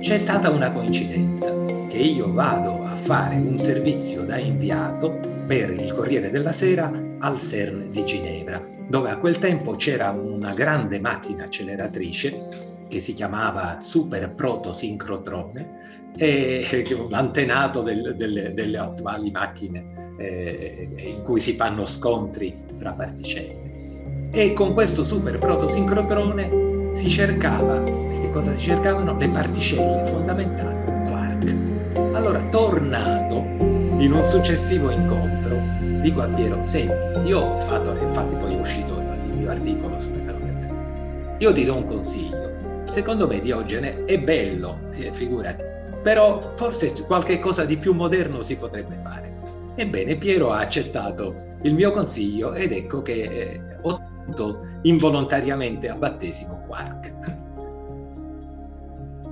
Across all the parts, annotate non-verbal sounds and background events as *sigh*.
c'è stata una coincidenza, che io vado a fare un servizio da inviato per il Corriere della Sera al CERN di Ginevra, dove a quel tempo c'era una grande macchina acceleratrice che si chiamava Super Protosincrotrone, e *laughs* l'antenato del, delle, delle, attuali macchine eh, in cui si fanno scontri tra particelle. E con questo Super Protosincrotrone si cercava, che cosa si cercavano? Le particelle fondamentali, quark. Allora, tornato in un successivo incontro, dico a Piero, senti, io ho fatto, infatti poi è uscito il mio articolo su questa io ti do un consiglio secondo me Diogene è bello, eh, figurati, però forse qualche cosa di più moderno si potrebbe fare. Ebbene, Piero ha accettato il mio consiglio ed ecco che eh, ho tenuto involontariamente a battesimo Quark.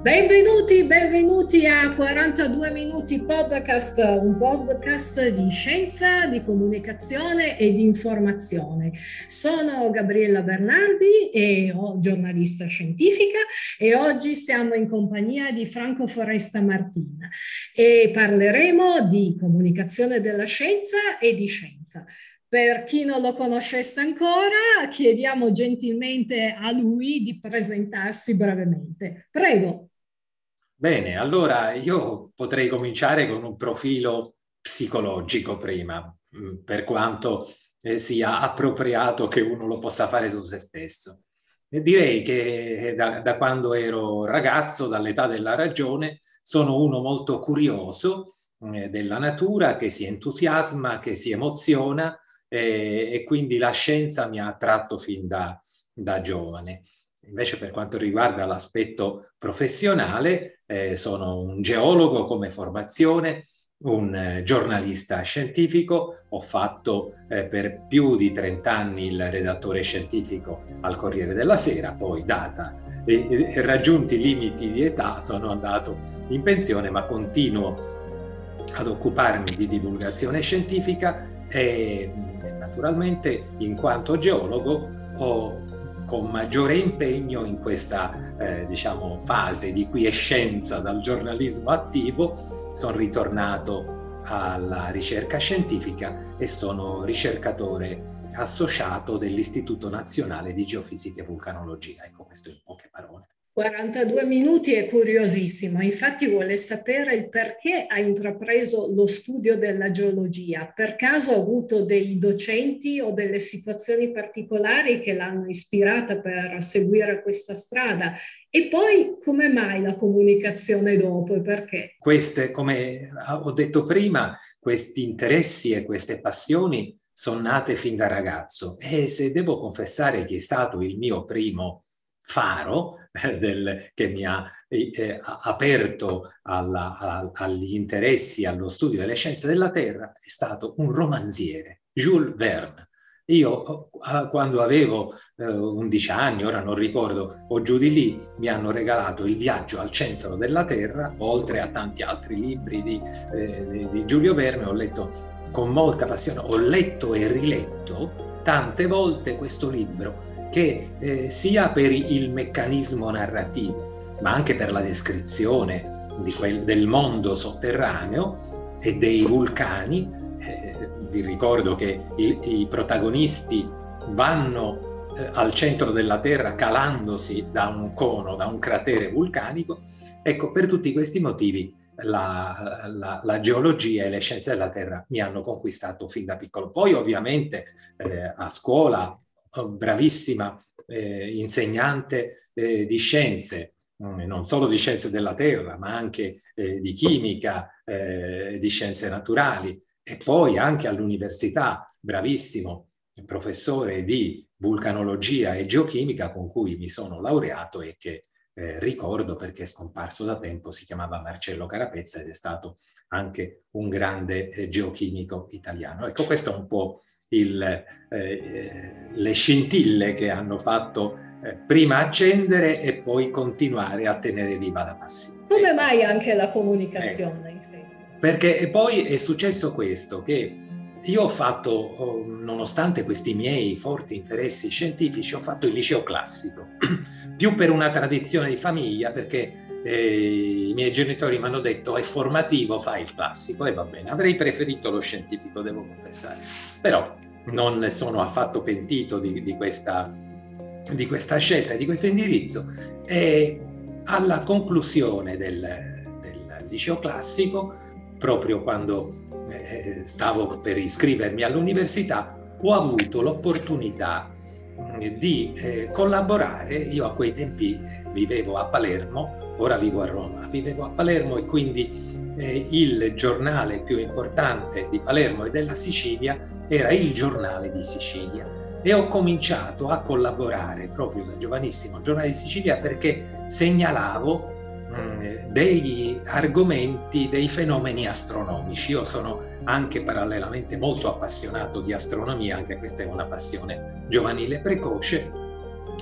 Benvenuti, benvenuti a 42 minuti podcast, un podcast di scienza, di comunicazione e di informazione. Sono Gabriella Bernardi, e giornalista scientifica e oggi siamo in compagnia di Franco Foresta Martina e parleremo di comunicazione della scienza e di scienza. Per chi non lo conoscesse ancora, chiediamo gentilmente a lui di presentarsi brevemente. Prego. Bene, allora io potrei cominciare con un profilo psicologico prima, mm, per quanto eh, sia appropriato che uno lo possa fare su se stesso. E direi che da, da quando ero ragazzo, dall'età della ragione, sono uno molto curioso eh, della natura, che si entusiasma, che si emoziona eh, e quindi la scienza mi ha attratto fin da, da giovane. Invece per quanto riguarda l'aspetto professionale, eh, sono un geologo come formazione, un eh, giornalista scientifico, ho fatto eh, per più di 30 anni il redattore scientifico al Corriere della Sera, poi data e, e raggiunti limiti di età sono andato in pensione, ma continuo ad occuparmi di divulgazione scientifica e naturalmente in quanto geologo ho con maggiore impegno in questa eh, diciamo, fase di quiescenza dal giornalismo attivo, sono ritornato alla ricerca scientifica e sono ricercatore associato dell'Istituto Nazionale di Geofisica e Vulcanologia. Ecco questo in poche parole. 42 minuti è curiosissimo, infatti vuole sapere il perché ha intrapreso lo studio della geologia. Per caso ha avuto dei docenti o delle situazioni particolari che l'hanno ispirata per seguire questa strada? E poi come mai la comunicazione dopo e perché? Queste, come ho detto prima, questi interessi e queste passioni sono nate fin da ragazzo e se devo confessare che è stato il mio primo faro del, che mi ha eh, aperto alla, a, agli interessi, allo studio delle scienze della Terra, è stato un romanziere, Jules Verne. Io quando avevo eh, 11 anni, ora non ricordo, o giù di lì, mi hanno regalato Il viaggio al centro della Terra, oltre a tanti altri libri di, eh, di Giulio Verne, ho letto con molta passione, ho letto e riletto tante volte questo libro che eh, sia per il meccanismo narrativo, ma anche per la descrizione quel, del mondo sotterraneo e dei vulcani. Eh, vi ricordo che i, i protagonisti vanno eh, al centro della Terra calandosi da un cono, da un cratere vulcanico. Ecco, per tutti questi motivi la, la, la, geologia e le scienze della Terra mi hanno conquistato fin da piccolo. Poi ovviamente eh, a scuola bravissima eh, insegnante eh, di scienze, non solo di scienze della terra, ma anche eh, di chimica, eh, di scienze naturali e poi anche all'università, bravissimo professore di vulcanologia e geochimica con cui mi sono laureato e che eh, ricordo perché è scomparso da tempo, si chiamava Marcello Carapezza ed è stato anche un grande eh, geochimico italiano. Ecco, questo è un po' il, eh, eh le scintille che hanno fatto eh, prima accendere e poi continuare a tenere viva la passione. Come mai anche la comunicazione? in Perché poi è successo questo, che io ho fatto, nonostante questi miei forti interessi scientifici, ho fatto il liceo classico *clears throat* più per una tradizione di famiglia, perché eh, i miei genitori mi hanno detto è formativo, fai il classico e va bene. Avrei preferito lo scientifico, devo confessare, però non sono affatto pentito di, di, questa, di questa scelta e di questo indirizzo. E alla conclusione del, del liceo classico, proprio quando eh, stavo per iscrivermi all'università, ho avuto l'opportunità di eh, collaborare. Io a quei tempi vivevo a Palermo, ora vivo a Roma, vivevo a Palermo e quindi eh, il giornale più importante di Palermo e della Sicilia era il giornale di Sicilia e ho cominciato a collaborare proprio da giovanissimo al giornale di Sicilia perché segnalavo mh, degli argomenti, dei fenomeni astronomici. Io sono anche parallelamente molto appassionato di astronomia, anche questa è una passione giovanile precoce,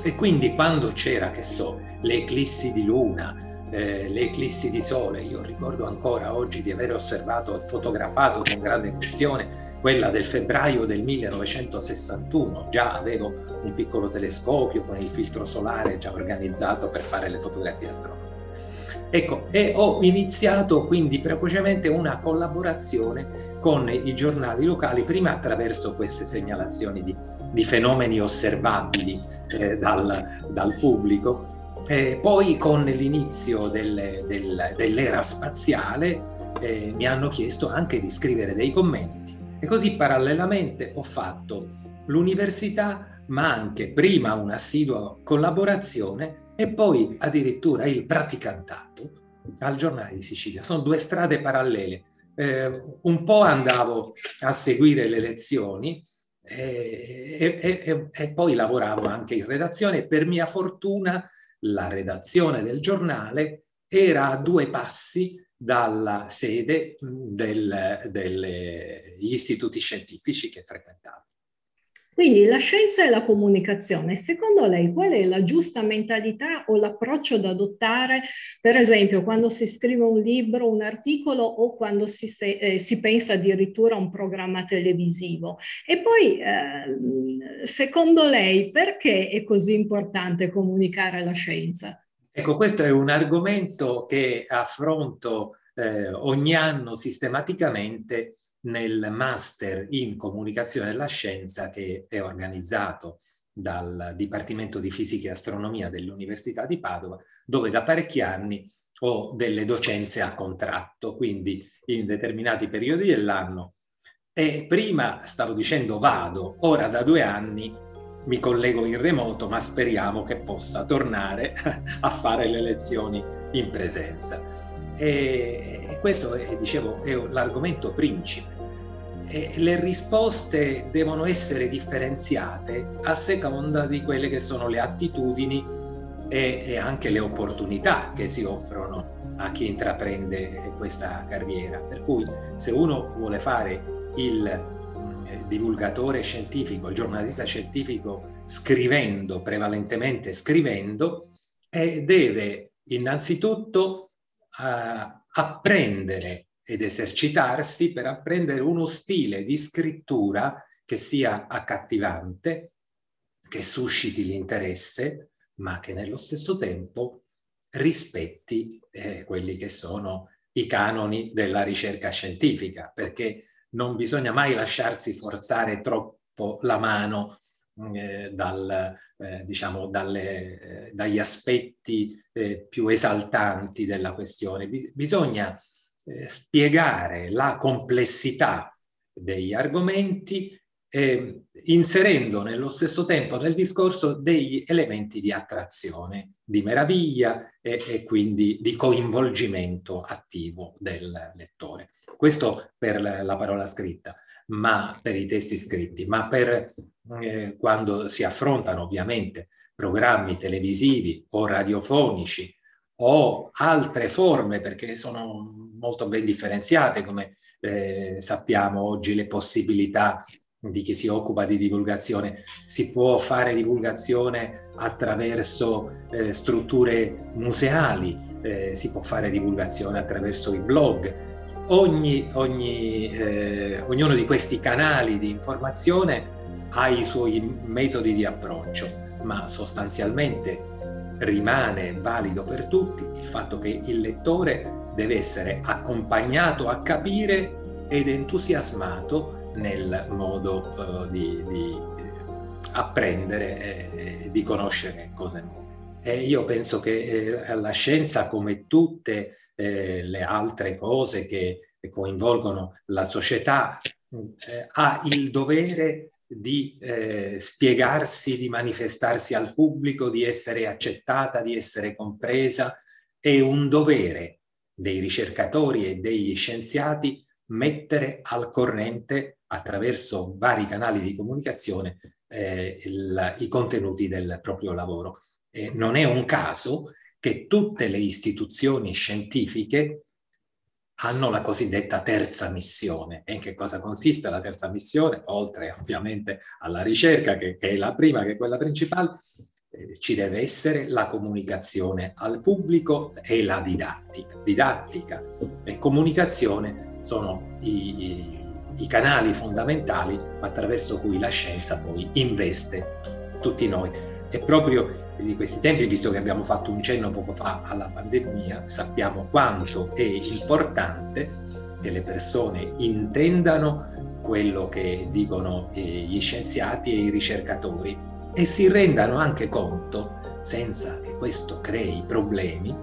e quindi quando c'era, che so, le eclissi di luna, eh, le eclissi di sole, io ricordo ancora oggi di aver osservato e fotografato con grande emozione quella del febbraio del 1961, già avevo un piccolo telescopio con il filtro solare già organizzato per fare le fotografie astronomiche. Ecco, e ho iniziato quindi precocemente una collaborazione con i giornali locali, prima attraverso queste segnalazioni di, di fenomeni osservabili eh, dal, dal, pubblico, eh, poi con l'inizio del, del, dell'era spaziale eh, mi hanno chiesto anche di scrivere dei commenti. E così parallelamente ho fatto l'università, ma anche prima un'assidua collaborazione e poi addirittura il praticantato al giornale di Sicilia. Sono due strade parallele eh, un po' andavo a seguire le lezioni eh, e, e, e, poi lavoravo anche in redazione. Per mia fortuna la redazione del giornale era a due passi dalla sede del, degli istituti scientifici che frequentavo. Quindi la scienza e la comunicazione, secondo lei qual è la giusta mentalità o l'approccio da adottare, per esempio quando si scrive un libro, un articolo o quando si, eh, si pensa addirittura a un programma televisivo? E poi, eh, secondo lei, perché è così importante comunicare la scienza? Ecco, questo è un argomento che affronto eh, ogni anno sistematicamente nel master in comunicazione della scienza che è organizzato dal Dipartimento di Fisica e Astronomia dell'Università di Padova, dove da parecchi anni ho delle docenze a contratto, quindi in determinati periodi dell'anno. E prima stavo dicendo vado, ora da due anni mi collego in remoto, ma speriamo che possa tornare *laughs* a fare le lezioni in presenza. E, questo è, dicevo, è l'argomento principe e le risposte devono essere differenziate a seconda di quelle che sono le attitudini e, e anche le opportunità che si offrono a chi intraprende questa carriera. Per cui se uno vuole fare il mh, divulgatore scientifico, il giornalista scientifico scrivendo, prevalentemente scrivendo, eh, deve innanzitutto uh, apprendere ed esercitarsi per apprendere uno stile di scrittura che sia accattivante, che susciti l'interesse, ma che nello stesso tempo rispetti eh, quelli che sono i canoni della ricerca scientifica, perché non bisogna mai lasciarsi forzare troppo la mano eh, dal, eh, diciamo, dalle, eh, dagli aspetti eh, più esaltanti della questione. bisogna eh, spiegare la complessità degli argomenti eh, inserendo nello stesso tempo nel discorso degli elementi di attrazione, di meraviglia e, e, quindi di coinvolgimento attivo del lettore. Questo per la parola scritta, ma per i testi scritti, ma per eh, quando si affrontano ovviamente programmi televisivi o radiofonici o altre forme, perché sono molto ben differenziate, come eh, sappiamo oggi le possibilità di chi si occupa di divulgazione. Si può fare divulgazione attraverso eh, strutture museali, eh, si può fare divulgazione attraverso i blog. Ogni, ogni, eh, ognuno di questi canali di informazione ha i suoi metodi di approccio, ma sostanzialmente rimane valido per tutti il fatto che il lettore deve essere accompagnato a capire ed entusiasmato nel modo uh, di, di eh, apprendere e di conoscere cose nuove. E io penso che eh, la scienza, come tutte eh, le altre cose che coinvolgono la società, eh, ha il dovere di eh, spiegarsi, di manifestarsi al pubblico, di essere accettata, di essere compresa. È un dovere dei ricercatori e degli scienziati mettere al corrente attraverso vari canali di comunicazione eh, il, i contenuti del proprio lavoro. Eh, non è un caso che tutte le istituzioni scientifiche hanno la cosiddetta terza missione. E in che cosa consiste la terza missione? Oltre ovviamente alla ricerca, che, che è la prima, che è quella principale, eh, ci deve essere la comunicazione al pubblico e la didattica. Didattica e comunicazione sono i, i, i canali fondamentali attraverso cui la scienza poi investe tutti noi e proprio di questi tempi, visto che abbiamo fatto un cenno poco fa alla pandemia, sappiamo quanto è importante che le persone intendano quello che dicono eh, gli scienziati e i ricercatori e si rendano anche conto, senza che questo crei problemi,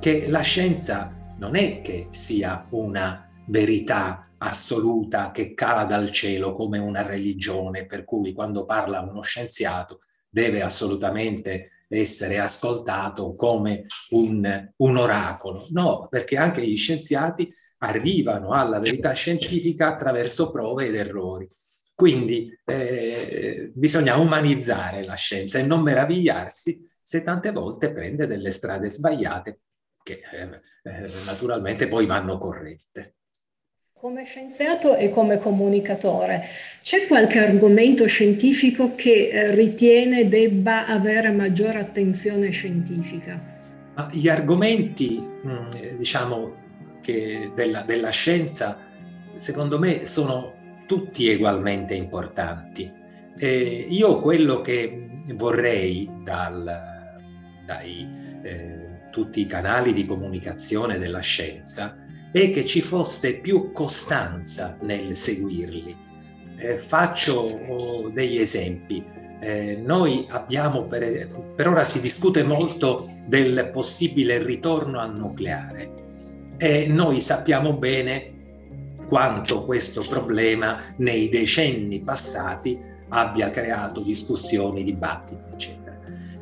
che la scienza non è che sia una verità assoluta che cala dal cielo come una religione, per cui quando parla uno scienziato deve assolutamente essere ascoltato come un, un, oracolo. No, perché anche gli scienziati arrivano alla verità scientifica attraverso prove ed errori. Quindi eh, bisogna umanizzare la scienza e non meravigliarsi se tante volte prende delle strade sbagliate che eh, eh naturalmente poi vanno corrette. Come scienziato e come comunicatore, c'è qualche argomento scientifico che eh, ritiene debba avere maggiore attenzione scientifica? Gli argomenti, mm, diciamo, della, della scienza, secondo me, sono tutti ugualmente importanti. E io quello che vorrei dal, dai eh, tutti i canali di comunicazione della scienza è che ci fosse più costanza nel seguirli. Eh, faccio oh, degli esempi. Eh, noi abbiamo, per, per, ora si discute molto del possibile ritorno al nucleare e noi sappiamo bene quanto questo problema nei decenni passati abbia creato discussioni, dibattiti, eccetera.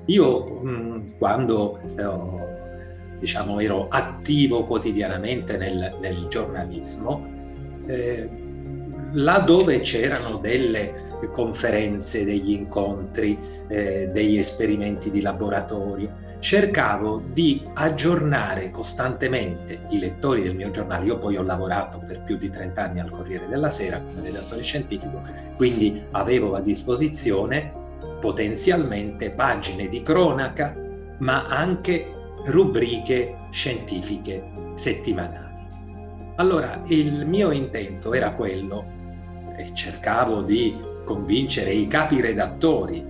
Io mh, quando eh, diciamo, ero attivo quotidianamente nel, nel giornalismo, eh, laddove c'erano delle conferenze, degli incontri, eh, degli esperimenti di laboratorio, cercavo di aggiornare costantemente i lettori del mio giornale. Io poi ho lavorato per più di 30 anni al Corriere della Sera come redattore scientifico, quindi avevo a disposizione potenzialmente pagine di cronaca, ma anche rubriche scientifiche settimanali. Allora il mio intento era quello, e cercavo di convincere i capi redattori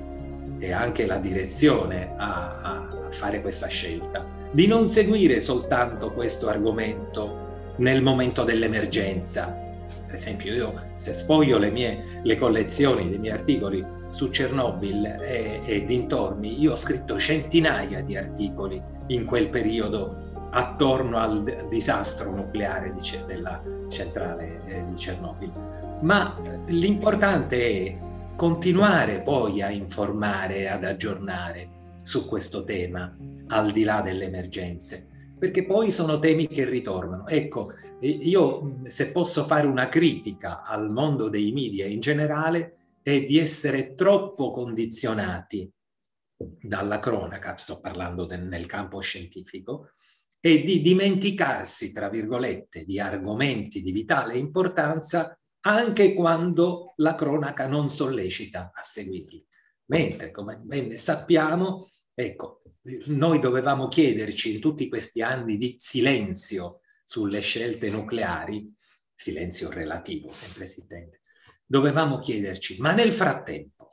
e anche la direzione a, a fare questa scelta, di non seguire soltanto questo argomento nel momento dell'emergenza. Per esempio io se sfoglio le mie le collezioni dei miei articoli su Chernobyl e, e dintorni, io ho scritto centinaia di articoli in quel periodo attorno al disastro nucleare della centrale eh, di Chernobyl. Ma l'importante è continuare poi a informare, ad aggiornare su questo tema, al di là delle emergenze, perché poi sono temi che ritornano. Ecco, io se posso fare una critica al mondo dei media in generale, è di essere troppo condizionati dalla cronaca, sto parlando del, nel campo scientifico, e di dimenticarsi, tra virgolette, di argomenti di vitale importanza anche quando la cronaca non sollecita a seguirli. Mentre, come ben sappiamo, ecco, noi dovevamo chiederci in tutti questi anni di silenzio sulle scelte nucleari, silenzio relativo, sempre esistente, dovevamo chiederci, ma nel frattempo,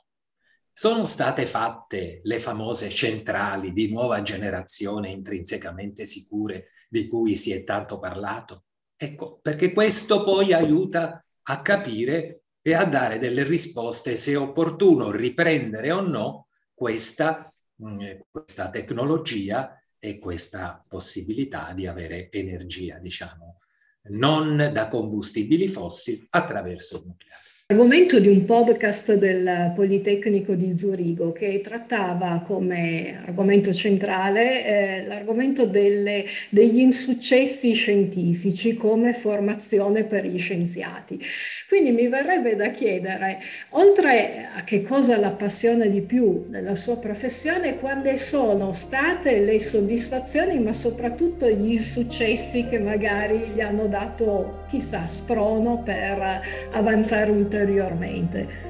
sono state fatte le famose centrali di nuova generazione intrinsecamente sicure di cui si è tanto parlato? Ecco, perché questo poi aiuta a capire e a dare delle risposte se è opportuno riprendere o no questa, mm, questa tecnologia e questa possibilità di avere energia, diciamo, non da combustibili fossili attraverso il nucleare. Argomento di un podcast del Politecnico di Zurigo che trattava come argomento centrale eh, l'argomento delle, degli insuccessi scientifici come formazione per gli scienziati. Quindi mi verrebbe da chiedere, oltre a che cosa l'appassiona di più nella sua professione, quali sono state le soddisfazioni, ma soprattutto gli insuccessi che magari gli hanno dato, chissà, sprono per avanzare ulteriormente.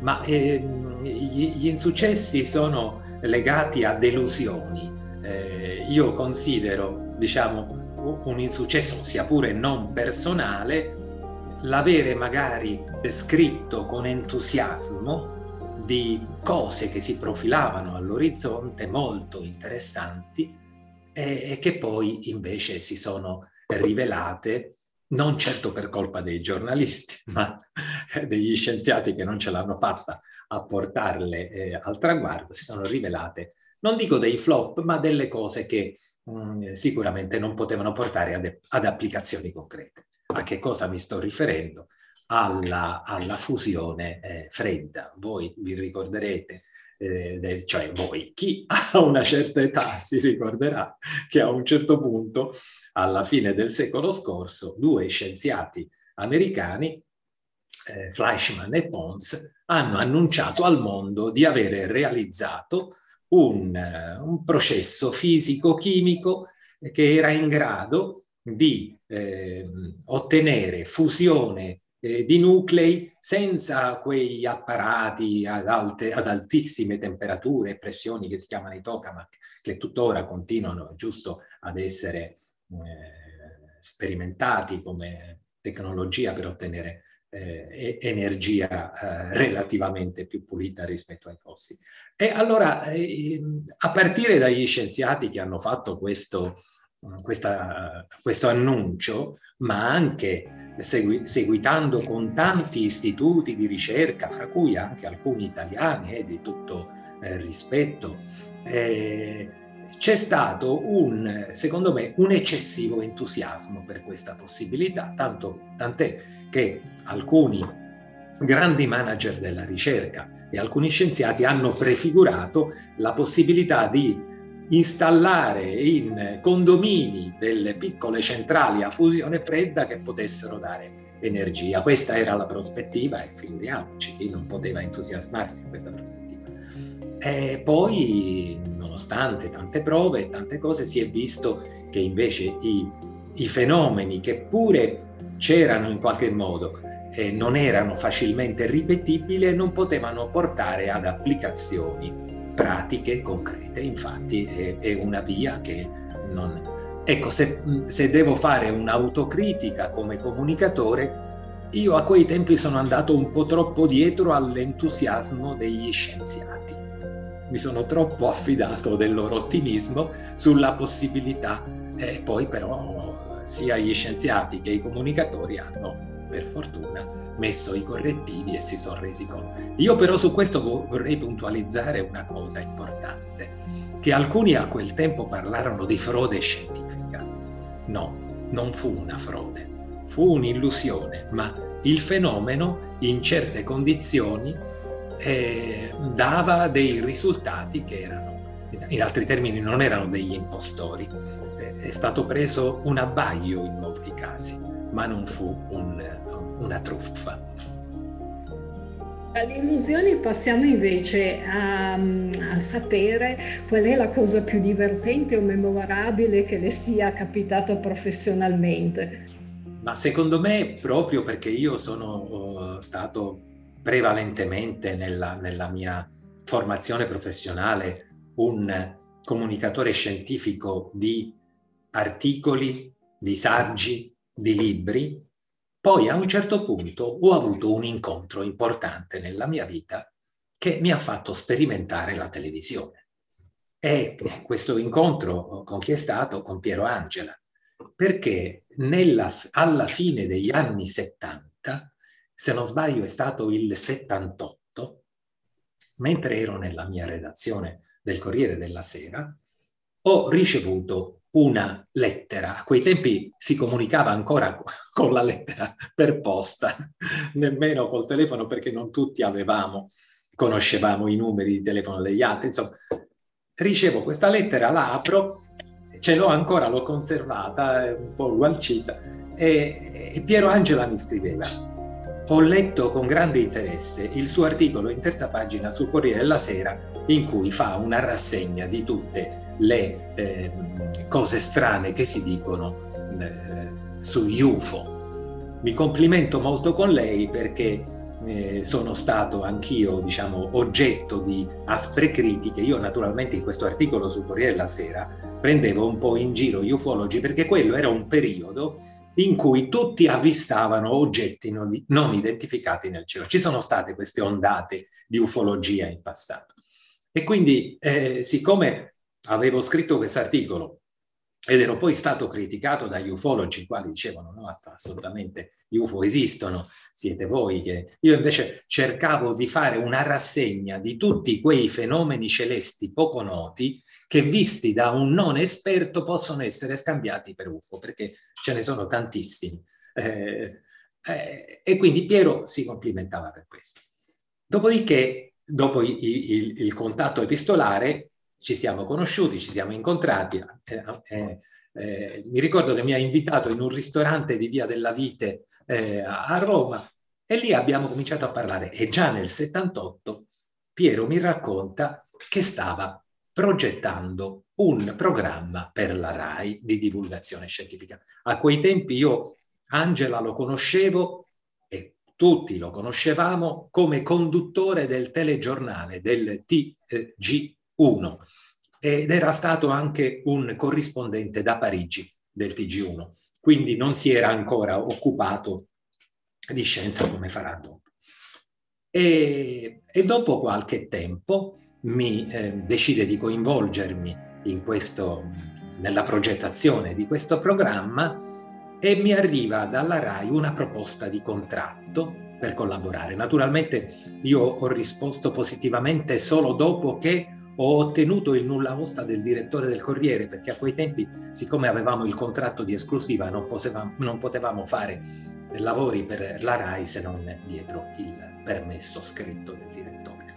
Ma eh, gli, insuccessi sono legati a delusioni. Eh, io considero, diciamo, un insuccesso, sia pure non personale, l'avere magari descritto con entusiasmo di cose che si profilavano all'orizzonte molto interessanti e, e che poi invece si sono rivelate non certo per colpa dei giornalisti, ma *laughs* degli scienziati che non ce l'hanno fatta a portarle eh, al traguardo, si sono rivelate, non dico dei flop, ma delle cose che mh, mm, sicuramente non potevano portare ad, ad, applicazioni concrete. A che cosa mi sto riferendo? Alla, alla fusione eh, fredda. Voi vi ricorderete eh, cioè voi, chi *laughs* ha una certa età si ricorderà che a un certo punto, alla fine del secolo scorso, due scienziati americani, eh, Fleischmann e Pons, hanno annunciato al mondo di avere realizzato un, uh, un processo fisico-chimico che era in grado di eh, ottenere fusione eh, di nuclei senza quegli apparati ad, alte, ad altissime temperature e pressioni che si chiamano i tokamak, che tuttora continuano giusto ad essere eh, sperimentati come tecnologia per ottenere eh, energia eh, relativamente più pulita rispetto ai fossili. E allora, eh, a partire dagli scienziati che hanno fatto questo, questa, questo annuncio, ma anche segui, seguitando con tanti istituti di ricerca, fra cui anche alcuni italiani eh, di tutto eh, rispetto, eh, c'è stato un, secondo me, un eccessivo entusiasmo per questa possibilità, tanto, tant'è che alcuni grandi manager della ricerca e alcuni scienziati hanno prefigurato la possibilità di installare in condomini delle piccole centrali a fusione fredda che potessero dare energia. Questa era la prospettiva e figuriamoci chi non poteva entusiasmarsi in questa prospettiva. E poi, nonostante tante prove e tante cose, si è visto che invece i, i fenomeni che pure c'erano in qualche modo e non erano facilmente ripetibili e non potevano portare ad applicazioni pratiche concrete. Infatti è, è una via che non... Ecco, se, se devo fare un'autocritica come comunicatore, io a quei tempi sono andato un po' troppo dietro all'entusiasmo degli scienziati. Mi sono troppo affidato del loro ottimismo sulla possibilità e poi però sia gli scienziati che i comunicatori hanno per fortuna messo i correttivi e si sono resi conto. Io però su questo vorrei puntualizzare una cosa importante, che alcuni a quel tempo parlarono di frode scientifica. No, non fu una frode, fu un'illusione, ma il fenomeno in certe condizioni eh, dava dei risultati che erano, in altri termini, non erano degli impostori. È stato preso un abbaglio in molti casi, ma non fu un, una truffa. Dalle illusioni passiamo invece a, a, sapere qual è la cosa più divertente o memorabile che le sia capitato professionalmente. Ma secondo me proprio perché io sono uh, stato prevalentemente nella, nella mia formazione professionale un comunicatore scientifico di articoli, di saggi, di libri, poi a un certo punto ho avuto un incontro importante nella mia vita che mi ha fatto sperimentare la televisione. E questo incontro con chi è stato? Con Piero Angela, perché nella, alla fine degli anni 70, se non sbaglio è stato il 78, mentre ero nella mia redazione del Corriere della Sera, ho ricevuto una lettera. A quei tempi si comunicava ancora *laughs* con la lettera per posta, *laughs* nemmeno col telefono perché non tutti avevamo conoscevamo i numeri di telefono degli altri, insomma, ricevo questa lettera, la apro, ce l'ho ancora, l'ho conservata, è un po' gualcita, e, e Piero Angela mi scriveva, ho letto con grande interesse il suo articolo in terza pagina sul Corriere della Sera in cui fa una rassegna di tutte le eh, cose strane che si dicono eh, su UFO. Mi complimento molto con lei perché eh, sono stato anch'io, diciamo, oggetto di aspre critiche. Io naturalmente in questo articolo sul Corriere della Sera prendevo un po' in giro gli ufologi perché quello era un periodo in cui tutti avvistavano oggetti non identificati nel cielo. Ci sono state queste ondate di ufologia in passato. E quindi, eh, siccome avevo scritto questo articolo ed ero poi stato criticato dagli ufologi, i quali dicevano no, assolutamente gli UFO esistono, siete voi che... Io invece cercavo di fare una rassegna di tutti quei fenomeni celesti poco noti che visti da un non esperto possono essere scambiati per UFO, perché ce ne sono tantissimi. Eh, eh, e quindi Piero si complimentava per questo. Dopodiché, dopo il, il, il contatto epistolare, ci siamo conosciuti, ci siamo incontrati. Eh, eh, eh, mi ricordo che mi ha invitato in un ristorante di Via della Vite eh, a Roma e lì abbiamo cominciato a parlare. E già nel 78 Piero mi racconta che stava progettando un programma per la RAI di divulgazione scientifica. A quei tempi io Angela lo conoscevo tutti lo conoscevamo come conduttore del telegiornale del TG 1 ed era stato anche un corrispondente da Parigi del TG1, quindi non si era ancora occupato di scienza come farà dopo. E, e dopo qualche tempo mi eh, decide di coinvolgermi in questo, nella progettazione di questo programma e mi arriva dalla RAI una proposta di contratto per collaborare. Naturalmente io ho risposto positivamente solo dopo che ho ottenuto il nulla osta del direttore del Corriere perché a quei tempi, siccome avevamo il contratto di esclusiva, non, potevamo, non potevamo fare lavori per la RAI se non dietro il permesso scritto del direttore.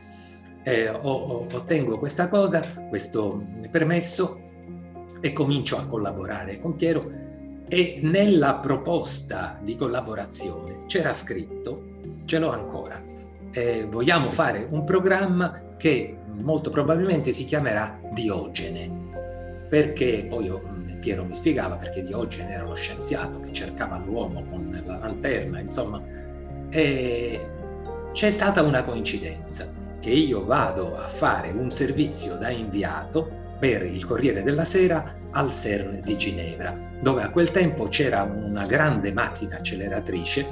Eh, ottengo questa cosa, questo permesso e comincio a collaborare con Piero e nella proposta di collaborazione c'era scritto, ce l'ho ancora, eh, vogliamo fare un programma che molto probabilmente si chiamerà Diogene, perché poi io, mm, Piero mi spiegava perché Diogene era lo scienziato che cercava l'uomo con la lanterna, insomma, e c'è stata una coincidenza che io vado a fare un servizio da inviato per il Corriere della Sera al CERN di Ginevra, dove a quel tempo c'era una grande macchina acceleratrice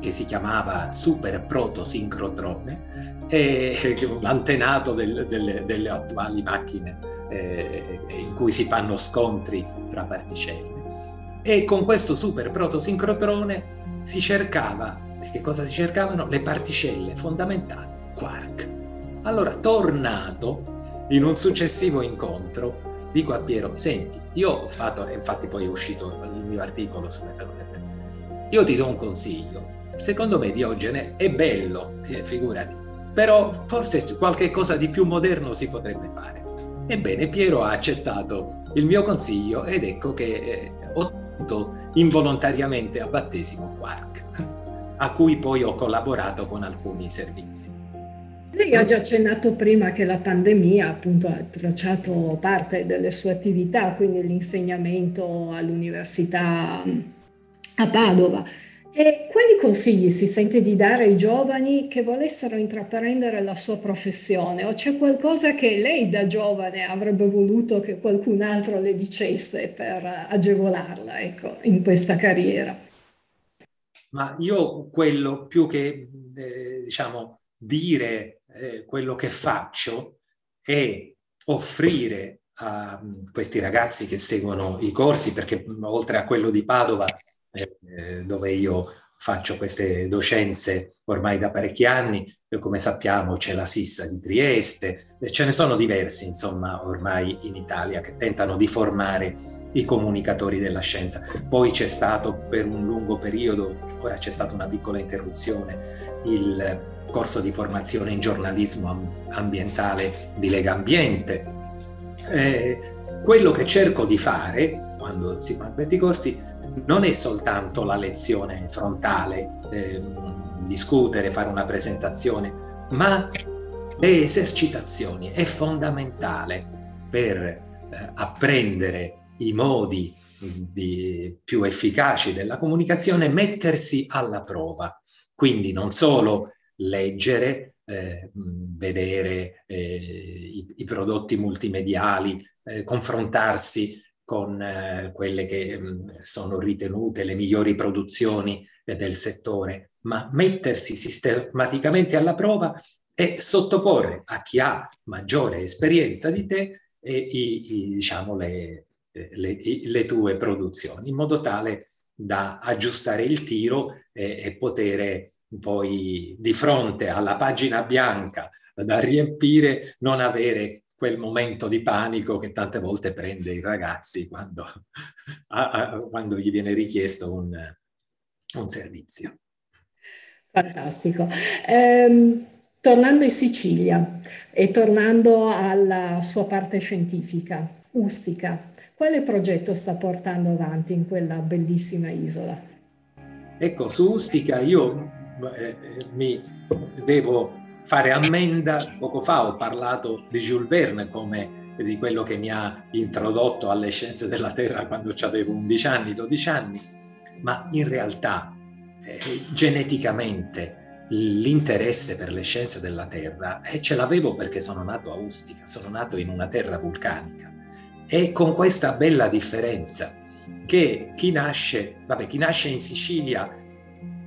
che si chiamava Super Proto Sincrotrone, e *laughs* l'antenato del, delle, delle, attuali macchine eh, in cui si fanno scontri tra particelle. E con questo Super Proto Sincrotrone si cercava, che cosa si cercavano? Le particelle fondamentali, quark. Allora, tornato in un successivo incontro, dico a Piero, senti, io ho fatto, infatti poi è uscito il mio articolo sulle salute, io ti do un consiglio, secondo me Diogene è bello, eh, figurati, però forse qualche cosa di più moderno si potrebbe fare. Ebbene, Piero ha accettato il mio consiglio ed ecco che eh, ho tenuto involontariamente a battesimo Quark, *laughs* a cui poi ho collaborato con alcuni servizi. Lei ha già accennato prima che la pandemia appunto ha tracciato parte delle sue attività, quindi l'insegnamento all'università a Padova. E quali consigli si sente di dare ai giovani che volessero intraprendere la sua professione? O c'è qualcosa che lei da giovane avrebbe voluto che qualcun altro le dicesse per agevolarla ecco, in questa carriera? Ma io quello più che eh, diciamo dire eh, quello che faccio è offrire a mm, questi ragazzi che seguono i corsi, perché mm, oltre a quello di Padova, eh, eh, dove io faccio queste docenze ormai da parecchi anni, come sappiamo c'è la Sissa di Trieste, ce ne sono diversi insomma ormai in Italia che tentano di formare i comunicatori della scienza. Poi c'è stato per un lungo periodo, ora c'è stata una piccola interruzione, il corso di formazione in giornalismo ambientale di Lega Ambiente. Eh, quello che cerco di fare quando si fanno questi corsi non è soltanto la lezione frontale, eh, discutere, fare una presentazione, ma le esercitazioni è fondamentale per eh, apprendere i modi di, più efficaci della comunicazione, mettersi alla prova. Quindi non solo leggere, eh, vedere eh, i, i, prodotti multimediali, eh, confrontarsi con eh, quelle che mh, sono ritenute le migliori produzioni eh, del settore, ma mettersi sistematicamente alla prova e sottoporre a chi ha maggiore esperienza di te i, i, diciamo, le, le, le, tue produzioni, in modo tale da aggiustare il tiro e, e poter poi di fronte alla pagina bianca da riempire non avere quel momento di panico che tante volte prende i ragazzi quando, *laughs* a, a, quando gli viene richiesto un, un servizio. Fantastico. Ehm, tornando in Sicilia e tornando alla sua parte scientifica, Ustica, quale progetto sta portando avanti in quella bellissima isola? Ecco, su Ustica io eh, mi devo fare ammenda. Poco fa ho parlato di Jules Verne come di quello che mi ha introdotto alle scienze della Terra quando avevo 11 anni, 12 anni, ma in realtà eh, geneticamente l'interesse per le scienze della Terra e eh, ce l'avevo perché sono nato a Ustica, sono nato in una terra vulcanica e con questa bella differenza che chi nasce, vabbè, chi nasce in Sicilia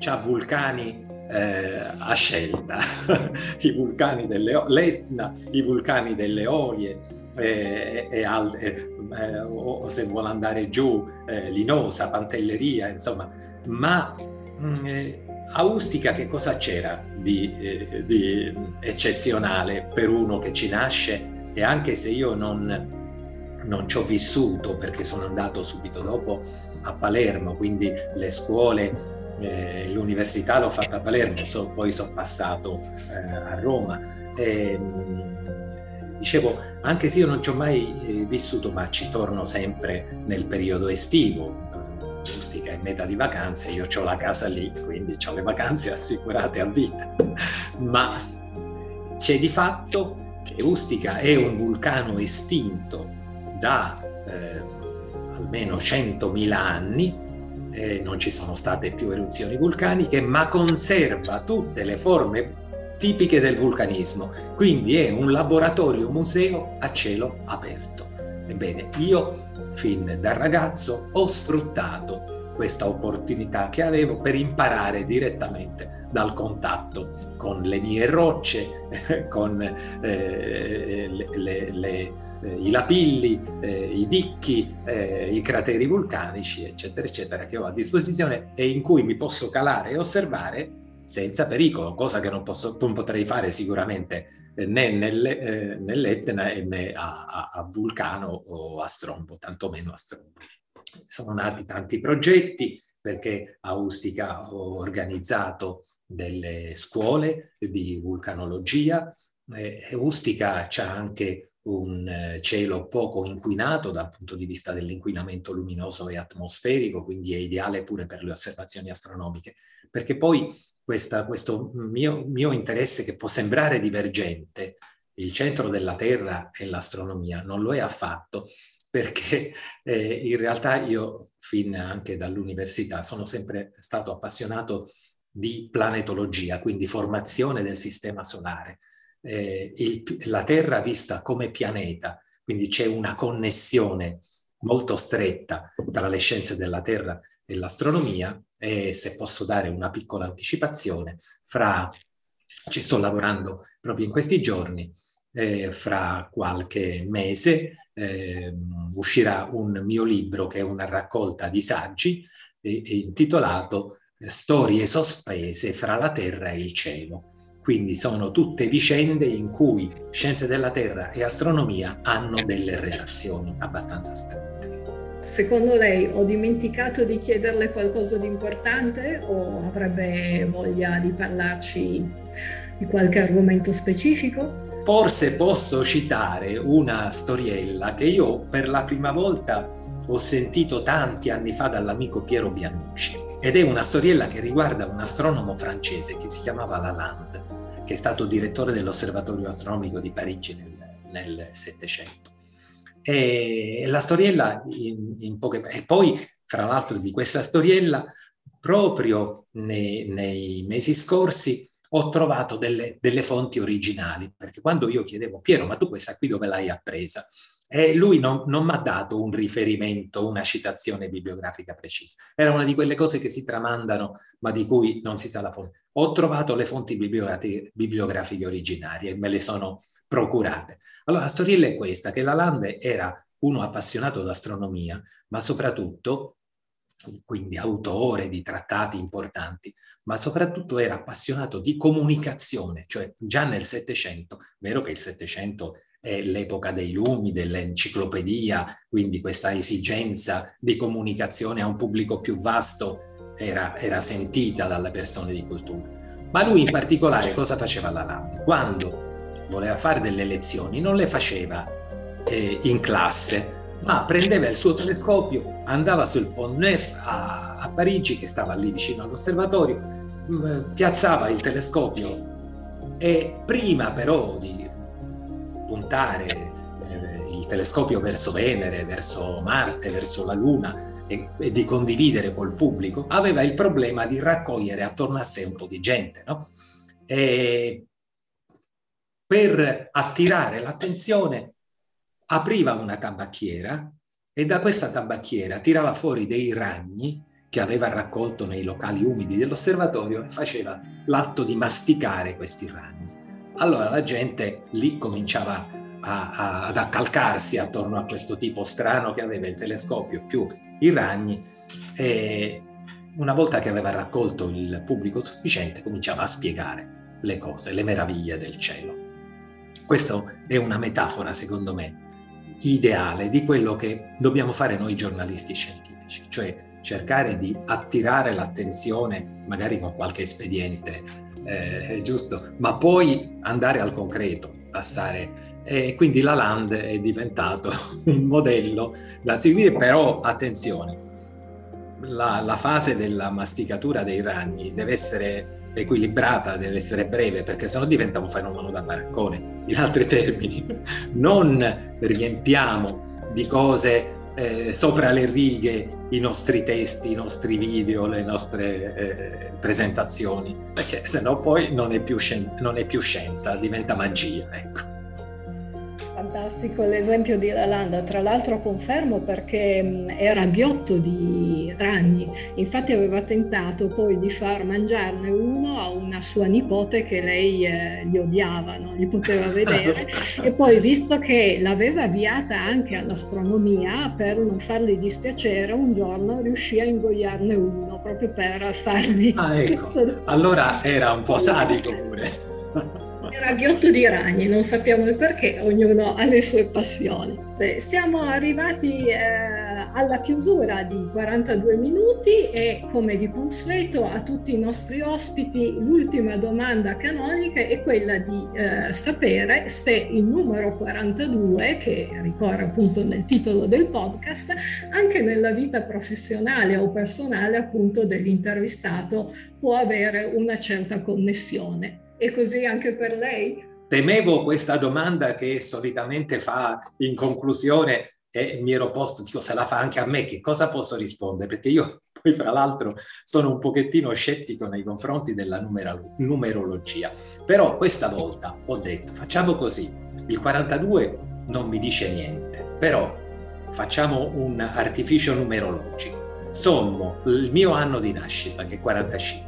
ha vulcani eh, a scelta, *laughs* i vulcani dell'Etna, i vulcani delle Olie, eh, e, al, eh, o, se vuole andare giù, eh, Linosa, Pantelleria, insomma, ma mh, mm, eh, a Ustica che cosa c'era di, eh, di, eccezionale per uno che ci nasce? E anche se io non, non ci ho vissuto perché sono andato subito dopo a Palermo, quindi le scuole eh, l'università l'ho fatta a Palermo, so, poi sono passato eh, a Roma. E, dicevo, anche se io non ci ho mai eh, vissuto, ma ci torno sempre nel periodo estivo. Ustica è meta di vacanze, io ho la casa lì, quindi ho le vacanze assicurate a vita. ma c'è di fatto che Ustica è un vulcano estinto da eh, almeno 100.000 anni, eh, non ci sono state più eruzioni vulcaniche, ma conserva tutte le forme tipiche del vulcanismo. Quindi è un laboratorio museo a cielo aperto. Ebbene, io fin da ragazzo ho sfruttato questa opportunità che avevo per imparare direttamente dal contatto con le mie rocce, *laughs* con eh, le, le, le, eh, i lapilli, eh, i dicchi, eh, i crateri vulcanici, eccetera, eccetera, che ho a disposizione e in cui mi posso calare e osservare senza pericolo, cosa che non, posso, non potrei fare sicuramente eh, né nelle, eh, nell'Etna né a, a, a, Vulcano o a Strombo, tantomeno a Strombo sono nati tanti progetti perché a Ustica ho organizzato delle scuole di vulcanologia. Eh, Ustica c'è anche un eh, cielo poco inquinato dal punto di vista dell'inquinamento luminoso e atmosferico, quindi è ideale pure per le osservazioni astronomiche, perché poi questa, questo mio, mio interesse che può sembrare divergente, il centro della Terra e l'astronomia, non lo è affatto, perché *laughs* eh, in realtà io fin anche dall'università sono sempre stato appassionato di planetologia, quindi formazione del sistema solare. Eh, il, la Terra vista come pianeta, quindi c'è una connessione molto stretta tra le scienze della Terra e l'astronomia e se posso dare una piccola anticipazione, fra Ci sto lavorando proprio in questi giorni. Eh, fra qualche mese eh, uscirà un mio libro che è una raccolta di saggi eh, intitolato Storie sospese fra la terra e il cielo. Quindi sono tutte vicende in cui scienze della Terra e astronomia hanno delle relazioni abbastanza strette. Secondo lei ho dimenticato di chiederle qualcosa di importante o avrebbe voglia di parlarci di qualche argomento specifico? Forse posso citare una storiella che io per la prima volta ho sentito tanti anni fa dall'amico Piero Biannucci ed è una storiella che riguarda un astronomo francese che si chiamava Lalande che è stato direttore dell'Osservatorio Astronomico di Parigi nel Settecento. E la storiella in, in poche... E poi, fra l'altro, di questa storiella, proprio nei, nei mesi scorsi, ho trovato delle, delle, fonti originali, perché quando io chiedevo, Piero, ma tu questa qui dove l'hai appresa? E lui non, non mi ha dato un riferimento, una citazione bibliografica precisa. Era una di quelle cose che si tramandano, ma di cui non si sa la fonte. Ho trovato le fonti bibliografiche, bibliografiche originarie e me le sono procurate. Allora, la storiella è questa, che Lalande era uno appassionato d'astronomia, ma soprattutto quindi autore di trattati importanti, ma soprattutto era appassionato di comunicazione, cioè già nel Settecento, vero che il Settecento è l'epoca dei lumi, dell'enciclopedia, quindi questa esigenza di comunicazione a un pubblico più vasto era, era sentita dalle persone di cultura. Ma lui in particolare cosa faceva Lalande? Quando voleva fare delle lezioni non le faceva eh, in classe, ma prendeva il suo telescopio, andava sul Pont Neuf a, a Parigi, che stava lì vicino all'osservatorio, mm, piazzava il telescopio e prima però di puntare eh, il telescopio verso Venere, verso Marte, verso la Luna e, e, di condividere col pubblico, aveva il problema di raccogliere attorno a sé un po' di gente. No? Per attirare l'attenzione apriva una tabacchiera e da questa tabacchiera tirava fuori dei ragni che aveva raccolto nei locali umidi dell'osservatorio e faceva l'atto di masticare questi ragni. Allora la gente lì cominciava a, a, ad accalcarsi attorno a questo tipo strano che aveva il telescopio più i ragni e una volta che aveva raccolto il pubblico sufficiente cominciava a spiegare le cose, le meraviglie del cielo. Questa è una metafora, secondo me, ideale di quello che dobbiamo fare noi giornalisti scientifici, cioè cercare di attirare l'attenzione magari con qualche espediente eh, giusto? Ma poi andare al concreto, passare. E quindi la Land è diventato *laughs* un modello da seguire, però attenzione, la, la fase della masticatura dei ragni deve essere equilibrata, deve essere breve, perché sennò diventa un fenomeno da baraccone. In altri termini, *laughs* non riempiamo di cose eh, sopra le righe i nostri testi, i nostri video, le nostre eh, presentazioni, perché se no poi non è, più scien- non è più scienza, diventa magia. Ecco. Fantastico l'esempio di Lalanda, tra l'altro confermo perché era ghiotto di ragni, infatti aveva tentato poi di far mangiarne uno a una sua nipote che lei eh, gli odiava, non gli poteva vedere. *laughs* E poi visto che l'aveva avviata anche all'astronomia per non fargli dispiacere, un giorno riuscì a ingoiarne uno proprio per fargli... Ah ecco, questo... allora era un po' sadico *laughs* pure. Era ghiotto di ragni, non sappiamo il perché, ognuno ha le sue passioni. Siamo arrivati eh, alla chiusura di 42 minuti e come di consueto a tutti i nostri ospiti l'ultima domanda canonica è quella di eh, sapere se il numero 42, che ricorre appunto nel titolo del podcast, anche nella vita professionale o personale appunto dell'intervistato può avere una certa connessione. E così anche per lei? Temevo questa domanda che solitamente fa in conclusione e mi ero posto, dico, se la fa anche a me, che cosa posso rispondere? Perché io *laughs* poi, fra l'altro, sono un pochettino scettico nei confronti della numero- numerologia. Però questa volta ho detto, facciamo così, il 42 non mi dice niente, però facciamo un artificio numerologico. Sommo il mio anno di nascita, che è 45,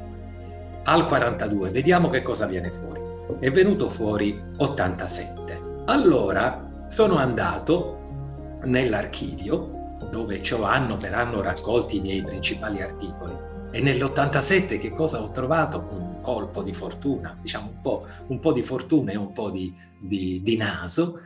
al 42, vediamo che cosa viene fuori. È venuto fuori 87. Allora sono andato nell'archivio dove ho anno per anno raccolti i miei principali articoli e nell'87 che cosa ho trovato? Un colpo di fortuna, diciamo un po', un po di fortuna e un po' di, di, di naso,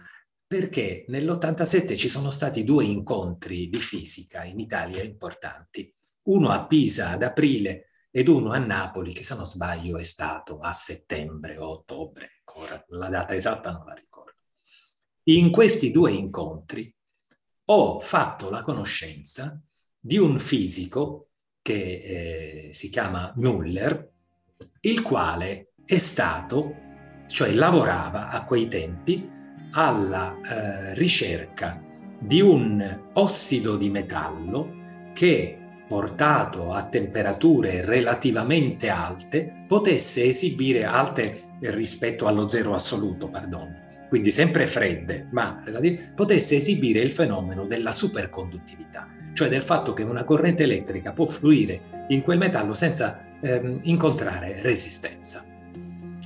perché nell'87 ci sono stati due incontri di fisica in Italia importanti, uno a Pisa ad aprile ed uno a Napoli, che se non sbaglio è stato a settembre o ottobre, ancora la data esatta non la ricordo. In questi due incontri ho fatto la conoscenza di un fisico che eh, si chiama Müller, il quale è stato, cioè lavorava a quei tempi, alla eh, ricerca di un ossido di metallo che portato a temperature relativamente alte potesse esibire alte rispetto allo zero assoluto, pardon, quindi sempre fredde, ma potesse esibire il fenomeno della superconduttività, cioè del fatto che una corrente elettrica può fluire in quel metallo senza ehm, incontrare resistenza.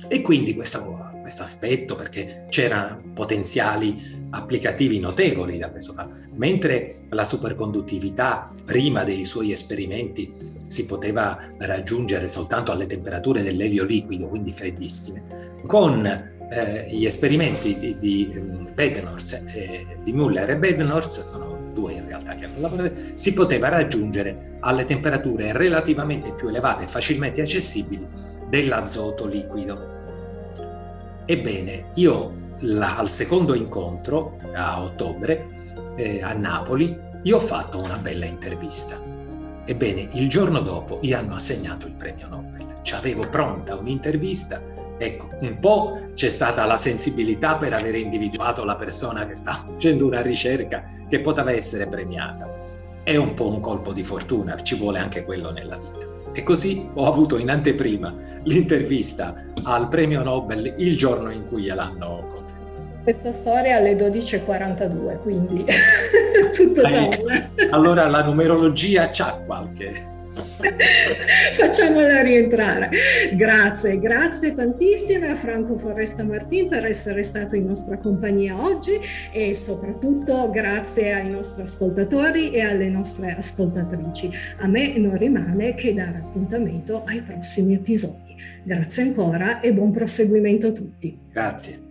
E quindi questo, questo aspetto, perché c'erano potenziali applicativi notevoli da questo fatto, mentre la superconduttività prima dei suoi esperimenti si poteva raggiungere soltanto alle temperature dell'elio liquido, quindi freddissime, con eh, gli esperimenti di, di Bednorz, eh, di Müller e Bednorz, sono due in realtà che hanno lavorato, si poteva raggiungere alle temperature relativamente più elevate e facilmente accessibili dell'azoto liquido. Ebbene, io la, al secondo incontro a ottobre eh, a Napoli, io ho fatto una bella intervista. Ebbene, il giorno dopo gli hanno assegnato il premio Nobel. Ci avevo pronta un'intervista. Ecco, un po' c'è stata la sensibilità per aver individuato la persona che sta *laughs* facendo una ricerca che poteva essere premiata. È un po' un colpo di fortuna, ci vuole anche quello nella vita. E così ho avuto in anteprima l'intervista al premio Nobel il giorno in cui gliel'hanno conferito. Questa storia alle 12.42, quindi *laughs* tutto bene. Allora la numerologia c'ha qualche *laughs* Facciamola rientrare. Grazie, grazie tantissime a Franco Foresta Martin per essere stato in nostra compagnia oggi e soprattutto grazie ai nostri ascoltatori e alle nostre ascoltatrici. A me non rimane che dare appuntamento ai prossimi episodi. Grazie ancora e buon proseguimento a tutti. Grazie.